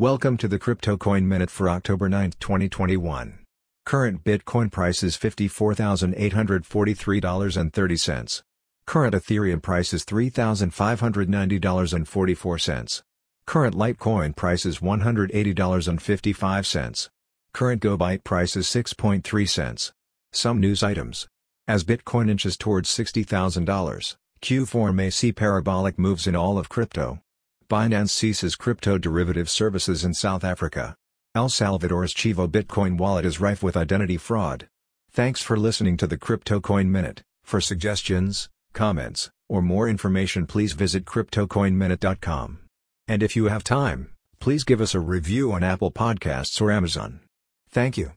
Welcome to the Crypto Coin Minute for October 9, 2021. Current Bitcoin price is $54,843.30. Current Ethereum price is $3,590.44. Current Litecoin price is $180.55. Current GoByte price is 6.3 cents. Some news items. As Bitcoin inches towards $60,000, Q4 may see parabolic moves in all of crypto. Binance ceases crypto derivative services in South Africa. El Salvador's Chivo Bitcoin wallet is rife with identity fraud. Thanks for listening to the Crypto Coin Minute. For suggestions, comments, or more information please visit cryptocoinminute.com. And if you have time, please give us a review on Apple Podcasts or Amazon. Thank you.